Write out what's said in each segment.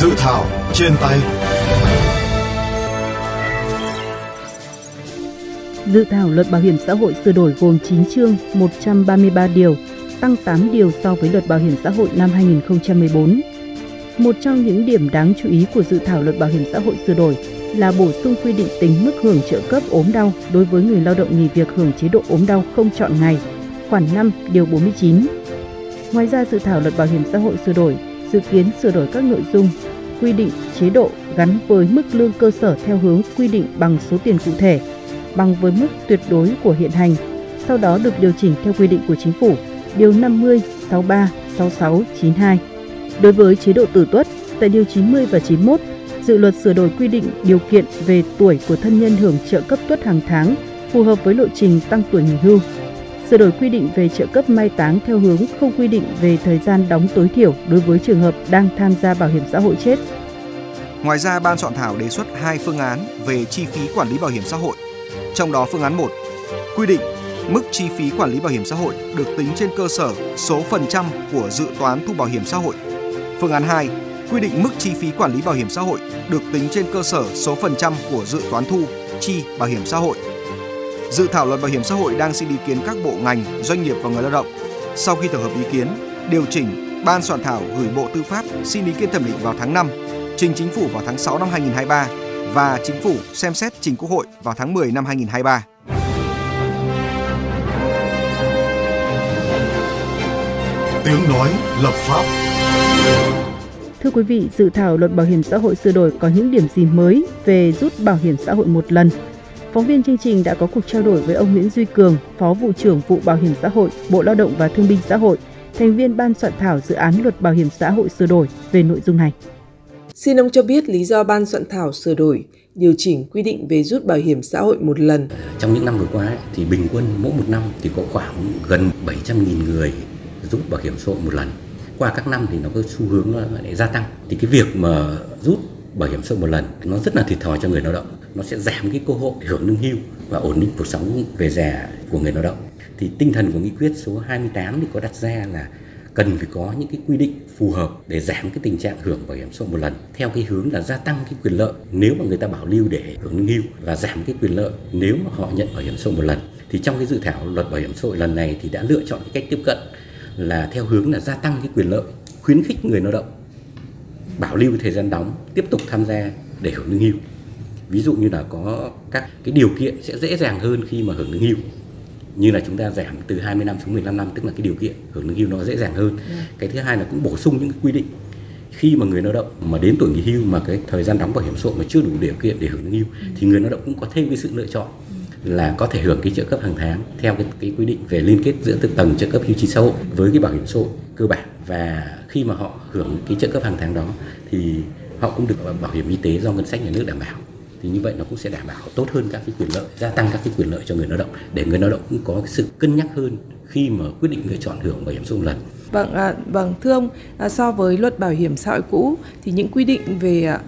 Dự thảo trên tay Dự thảo luật bảo hiểm xã hội sửa đổi gồm 9 chương, 133 điều, tăng 8 điều so với luật bảo hiểm xã hội năm 2014. Một trong những điểm đáng chú ý của dự thảo luật bảo hiểm xã hội sửa đổi là bổ sung quy định tính mức hưởng trợ cấp ốm đau đối với người lao động nghỉ việc hưởng chế độ ốm đau không chọn ngày, khoản 5 điều 49. Ngoài ra dự thảo luật bảo hiểm xã hội sửa đổi dự kiến sửa đổi các nội dung quy định chế độ gắn với mức lương cơ sở theo hướng quy định bằng số tiền cụ thể, bằng với mức tuyệt đối của hiện hành, sau đó được điều chỉnh theo quy định của chính phủ, điều 50, 63, 66, 92. Đối với chế độ tử tuất, tại điều 90 và 91, dự luật sửa đổi quy định điều kiện về tuổi của thân nhân hưởng trợ cấp tuất hàng tháng phù hợp với lộ trình tăng tuổi nghỉ hưu. Sửa đổi quy định về trợ cấp mai táng theo hướng không quy định về thời gian đóng tối thiểu đối với trường hợp đang tham gia bảo hiểm xã hội chết. Ngoài ra, ban soạn thảo đề xuất hai phương án về chi phí quản lý bảo hiểm xã hội. Trong đó phương án 1 quy định mức chi phí quản lý bảo hiểm xã hội được tính trên cơ sở số phần trăm của dự toán thu bảo hiểm xã hội. Phương án 2 quy định mức chi phí quản lý bảo hiểm xã hội được tính trên cơ sở số phần trăm của dự toán thu chi bảo hiểm xã hội. Dự thảo luật bảo hiểm xã hội đang xin ý kiến các bộ ngành, doanh nghiệp và người lao động. Sau khi tổng hợp ý kiến, điều chỉnh, ban soạn thảo gửi Bộ Tư pháp xin ý kiến thẩm định vào tháng 5, trình chính phủ vào tháng 6 năm 2023 và chính phủ xem xét trình Quốc hội vào tháng 10 năm 2023. Tiếng nói lập pháp Thưa quý vị, dự thảo luật bảo hiểm xã hội sửa đổi có những điểm gì mới về rút bảo hiểm xã hội một lần? Phóng viên chương trình đã có cuộc trao đổi với ông Nguyễn Duy Cường, Phó vụ trưởng vụ Bảo hiểm xã hội, Bộ Lao động và Thương binh Xã hội, thành viên ban soạn thảo dự án luật bảo hiểm xã hội sửa đổi về nội dung này. Xin ông cho biết lý do ban soạn thảo sửa đổi, điều chỉnh quy định về rút bảo hiểm xã hội một lần. Trong những năm vừa qua thì bình quân mỗi một năm thì có khoảng gần 700.000 người rút bảo hiểm xã hội một lần. Qua các năm thì nó có xu hướng lại gia tăng. Thì cái việc mà rút bảo hiểm xã hội một lần nó rất là thiệt thòi cho người lao động. Nó sẽ giảm cái cơ hội hưởng lương hưu và ổn định cuộc sống về già của người lao động. Thì tinh thần của nghị quyết số 28 thì có đặt ra là cần phải có những cái quy định phù hợp để giảm cái tình trạng hưởng bảo hiểm xã hội một lần, theo cái hướng là gia tăng cái quyền lợi nếu mà người ta bảo lưu để hưởng lương hưu và giảm cái quyền lợi nếu mà họ nhận bảo hiểm xã hội một lần thì trong cái dự thảo luật bảo hiểm xã hội lần này thì đã lựa chọn cái cách tiếp cận là theo hướng là gia tăng cái quyền lợi, khuyến khích người lao động bảo lưu thời gian đóng, tiếp tục tham gia để hưởng lương hưu ví dụ như là có các cái điều kiện sẽ dễ dàng hơn khi mà hưởng lương hưu như là chúng ta giảm từ 20 năm xuống 15 năm tức là cái điều kiện hưởng lương hưu nó dễ dàng hơn. Ừ. Cái thứ hai là cũng bổ sung những quy định khi mà người lao động mà đến tuổi nghỉ hưu mà cái thời gian đóng bảo hiểm xã hội mà chưa đủ điều kiện để hưởng lương hưu ừ. thì người lao động cũng có thêm cái sự lựa chọn ừ. là có thể hưởng cái trợ cấp hàng tháng theo cái, cái quy định về liên kết giữa từng tầng trợ cấp hưu trí xã hội với cái bảo hiểm xã hội cơ bản và khi mà họ hưởng cái trợ cấp hàng tháng đó thì họ cũng được bảo hiểm y tế do ngân sách nhà nước đảm bảo thì như vậy nó cũng sẽ đảm bảo tốt hơn các cái quyền lợi gia tăng các cái quyền lợi cho người lao động để người lao động cũng có cái sự cân nhắc hơn khi mà quyết định lựa chọn hưởng bảo hiểm xã hội lần Vâng, à, vâng thưa ông, à, so với luật bảo hiểm xã hội cũ thì những quy định về à,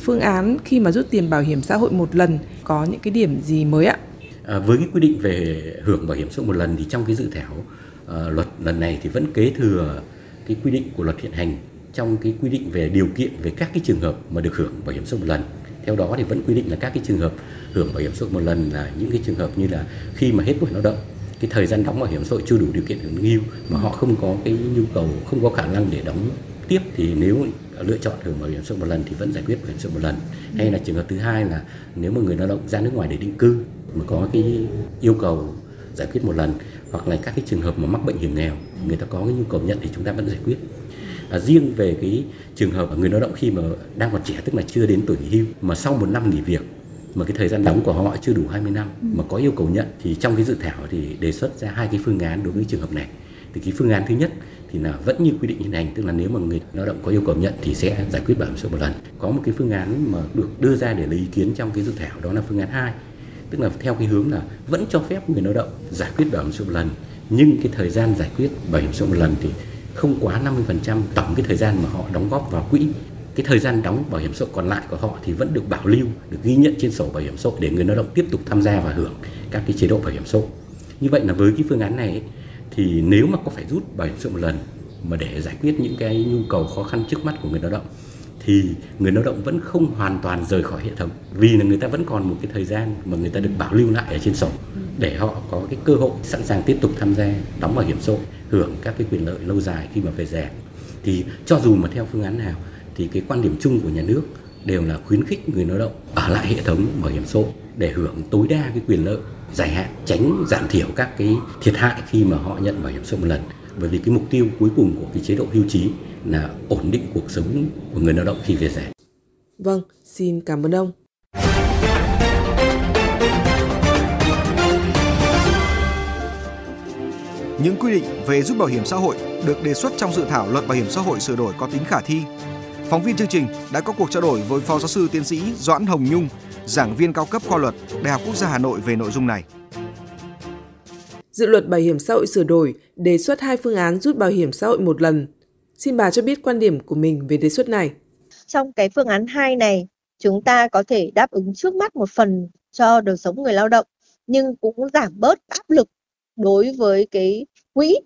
phương án khi mà rút tiền bảo hiểm xã hội một lần có những cái điểm gì mới ạ? À, với cái quy định về hưởng bảo hiểm xã hội một lần thì trong cái dự thảo uh, luật lần này thì vẫn kế thừa cái quy định của luật hiện hành trong cái quy định về điều kiện về các cái trường hợp mà được hưởng bảo hiểm xã hội một lần theo đó thì vẫn quy định là các cái trường hợp hưởng bảo hiểm xã hội một lần là những cái trường hợp như là khi mà hết tuổi lao động, cái thời gian đóng bảo hiểm xã hội chưa đủ điều kiện hưởng hưu mà họ không có cái nhu cầu, không có khả năng để đóng tiếp thì nếu lựa chọn hưởng bảo hiểm xã hội một lần thì vẫn giải quyết bảo hiểm xã hội một lần. Hay là trường hợp thứ hai là nếu mà người lao động ra nước ngoài để định cư mà có cái yêu cầu giải quyết một lần hoặc là các cái trường hợp mà mắc bệnh hiểm nghèo, người ta có cái nhu cầu nhận thì chúng ta vẫn giải quyết à, riêng về cái trường hợp người lao động khi mà đang còn trẻ tức là chưa đến tuổi nghỉ hưu mà sau một năm nghỉ việc mà cái thời gian đóng của họ chưa đủ 20 năm mà có yêu cầu nhận thì trong cái dự thảo thì đề xuất ra hai cái phương án đối với trường hợp này. Thì cái phương án thứ nhất thì là vẫn như quy định hiện hành tức là nếu mà người lao động có yêu cầu nhận thì sẽ giải quyết bảo hiểm xã hội một lần. Có một cái phương án mà được đưa ra để lấy ý kiến trong cái dự thảo đó là phương án 2 tức là theo cái hướng là vẫn cho phép người lao động giải quyết bảo hiểm xã hội một lần nhưng cái thời gian giải quyết bảo hiểm xã hội một lần thì không quá 50% tổng cái thời gian mà họ đóng góp vào quỹ. Cái thời gian đóng bảo hiểm xã hội còn lại của họ thì vẫn được bảo lưu được ghi nhận trên sổ bảo hiểm xã hội để người lao động tiếp tục tham gia và hưởng các cái chế độ bảo hiểm xã hội. Như vậy là với cái phương án này ấy, thì nếu mà có phải rút bảo hiểm xã hội một lần mà để giải quyết những cái nhu cầu khó khăn trước mắt của người lao động thì người lao động vẫn không hoàn toàn rời khỏi hệ thống vì là người ta vẫn còn một cái thời gian mà người ta được bảo lưu lại ở trên sổ để họ có cái cơ hội sẵn sàng tiếp tục tham gia đóng bảo hiểm xã hội hưởng các cái quyền lợi lâu dài khi mà về già thì cho dù mà theo phương án nào thì cái quan điểm chung của nhà nước đều là khuyến khích người lao động ở lại hệ thống bảo hiểm xã hội để hưởng tối đa cái quyền lợi dài hạn tránh giảm thiểu các cái thiệt hại khi mà họ nhận bảo hiểm xã hội một lần bởi vì cái mục tiêu cuối cùng của cái chế độ hưu trí là ổn định cuộc sống của người lao động khi về già. Vâng, xin cảm ơn ông. Những quy định về rút bảo hiểm xã hội được đề xuất trong dự thảo luật bảo hiểm xã hội sửa đổi có tính khả thi. Phóng viên chương trình đã có cuộc trao đổi với Phó giáo sư tiến sĩ Doãn Hồng Nhung, giảng viên cao cấp khoa luật Đại học Quốc gia Hà Nội về nội dung này. Dự luật bảo hiểm xã hội sửa đổi đề xuất hai phương án rút bảo hiểm xã hội một lần. Xin bà cho biết quan điểm của mình về đề xuất này. Trong cái phương án 2 này, chúng ta có thể đáp ứng trước mắt một phần cho đời sống người lao động nhưng cũng giảm bớt áp lực đối với cái quỹ,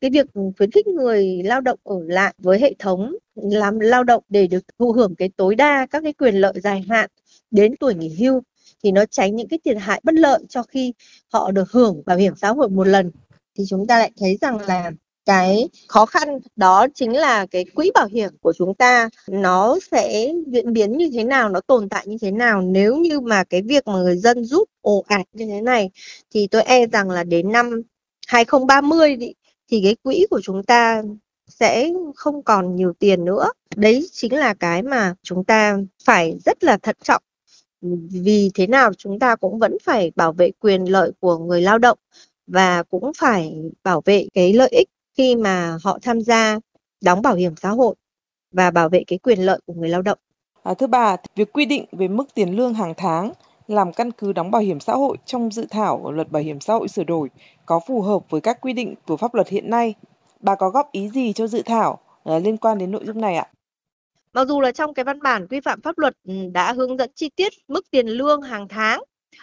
cái việc khuyến khích người lao động ở lại với hệ thống, làm lao động để được thụ hưởng cái tối đa các cái quyền lợi dài hạn đến tuổi nghỉ hưu thì nó tránh những cái thiệt hại bất lợi cho khi họ được hưởng bảo hiểm xã hội một lần. Thì chúng ta lại thấy rằng là cái khó khăn đó chính là cái quỹ bảo hiểm của chúng ta. Nó sẽ diễn biến như thế nào nó tồn tại như thế nào? Nếu như mà cái việc mà người dân rút ồ ạt như thế này thì tôi e rằng là đến năm 2030 thì, thì cái quỹ của chúng ta sẽ không còn nhiều tiền nữa. Đấy chính là cái mà chúng ta phải rất là thận trọng. Vì thế nào chúng ta cũng vẫn phải bảo vệ quyền lợi của người lao động và cũng phải bảo vệ cái lợi ích khi mà họ tham gia đóng bảo hiểm xã hội và bảo vệ cái quyền lợi của người lao động. À, thưa bà, việc quy định về mức tiền lương hàng tháng làm căn cứ đóng bảo hiểm xã hội trong dự thảo luật bảo hiểm xã hội sửa đổi có phù hợp với các quy định của pháp luật hiện nay? Bà có góp ý gì cho dự thảo uh, liên quan đến nội dung này ạ? Mặc dù là trong cái văn bản quy phạm pháp luật ừ, đã hướng dẫn chi tiết mức tiền lương hàng tháng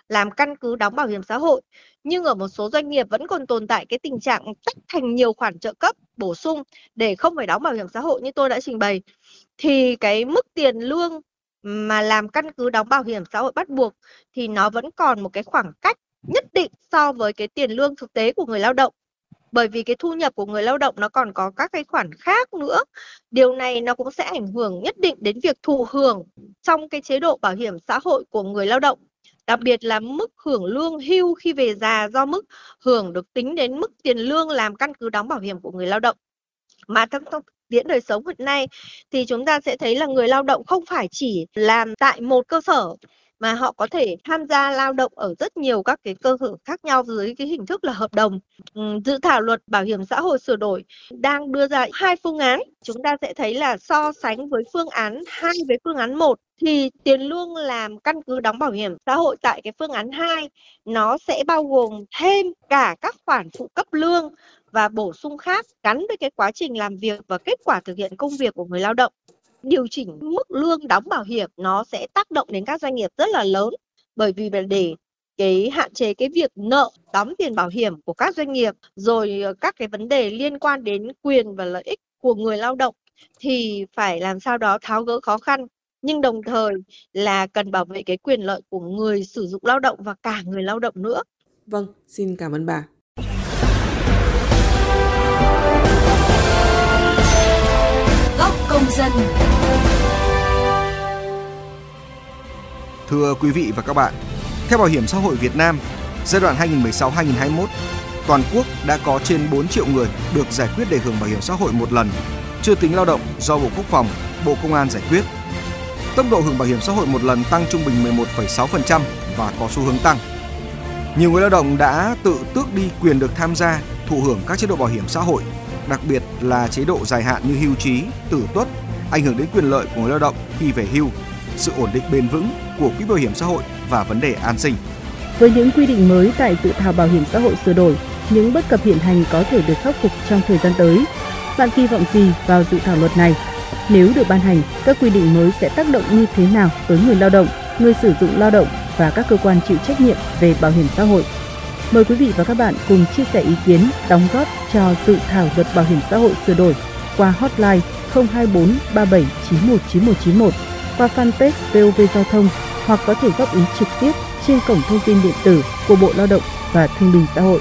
làm căn cứ đóng bảo hiểm xã hội. Nhưng ở một số doanh nghiệp vẫn còn tồn tại cái tình trạng tách thành nhiều khoản trợ cấp bổ sung để không phải đóng bảo hiểm xã hội như tôi đã trình bày. Thì cái mức tiền lương mà làm căn cứ đóng bảo hiểm xã hội bắt buộc thì nó vẫn còn một cái khoảng cách nhất định so với cái tiền lương thực tế của người lao động. Bởi vì cái thu nhập của người lao động nó còn có các cái khoản khác nữa. Điều này nó cũng sẽ ảnh hưởng nhất định đến việc thụ hưởng trong cái chế độ bảo hiểm xã hội của người lao động đặc biệt là mức hưởng lương hưu khi về già do mức hưởng được tính đến mức tiền lương làm căn cứ đóng bảo hiểm của người lao động. Mà trong thực tiễn đời sống hiện nay thì chúng ta sẽ thấy là người lao động không phải chỉ làm tại một cơ sở mà họ có thể tham gia lao động ở rất nhiều các cái cơ sở khác nhau dưới cái hình thức là hợp đồng. Ừ, dự thảo luật bảo hiểm xã hội sửa đổi đang đưa ra hai phương án. Chúng ta sẽ thấy là so sánh với phương án 2 với phương án 1 thì tiền lương làm căn cứ đóng bảo hiểm xã hội tại cái phương án 2 nó sẽ bao gồm thêm cả các khoản phụ cấp lương và bổ sung khác gắn với cái quá trình làm việc và kết quả thực hiện công việc của người lao động điều chỉnh mức lương đóng bảo hiểm nó sẽ tác động đến các doanh nghiệp rất là lớn bởi vì để cái hạn chế cái việc nợ đóng tiền bảo hiểm của các doanh nghiệp rồi ờ, các cái vấn đề liên quan đến quyền và lợi ích của người lao động thì phải làm sao đó tháo gỡ khó khăn nhưng đồng thời là cần bảo vệ cái quyền lợi của người sử dụng lao động và cả người lao động nữa. Vâng, xin cảm ơn bà. Góc công dân. Thưa quý vị và các bạn, theo Bảo hiểm xã hội Việt Nam, giai đoạn 2016-2021, toàn quốc đã có trên 4 triệu người được giải quyết để hưởng bảo hiểm xã hội một lần, chưa tính lao động do Bộ Quốc phòng, Bộ Công an giải quyết. Tốc độ hưởng bảo hiểm xã hội một lần tăng trung bình 11,6% và có xu hướng tăng. Nhiều người lao động đã tự tước đi quyền được tham gia thụ hưởng các chế độ bảo hiểm xã hội, đặc biệt là chế độ dài hạn như hưu trí, tử tuất, ảnh hưởng đến quyền lợi của người lao động khi về hưu, sự ổn định bền vững của quỹ bảo hiểm xã hội và vấn đề an sinh. Với những quy định mới tại dự thảo bảo hiểm xã hội sửa đổi, những bất cập hiện hành có thể được khắc phục trong thời gian tới. Bạn kỳ vọng gì vào dự thảo luật này? Nếu được ban hành, các quy định mới sẽ tác động như thế nào tới người lao động, người sử dụng lao động và các cơ quan chịu trách nhiệm về bảo hiểm xã hội? Mời quý vị và các bạn cùng chia sẻ ý kiến, đóng góp cho dự thảo luật bảo hiểm xã hội sửa đổi qua hotline 024 37 91 9191, qua fanpage VOV Giao thông hoặc có thể góp ý trực tiếp trên cổng thông tin điện tử của Bộ Lao động và Thương binh Xã hội.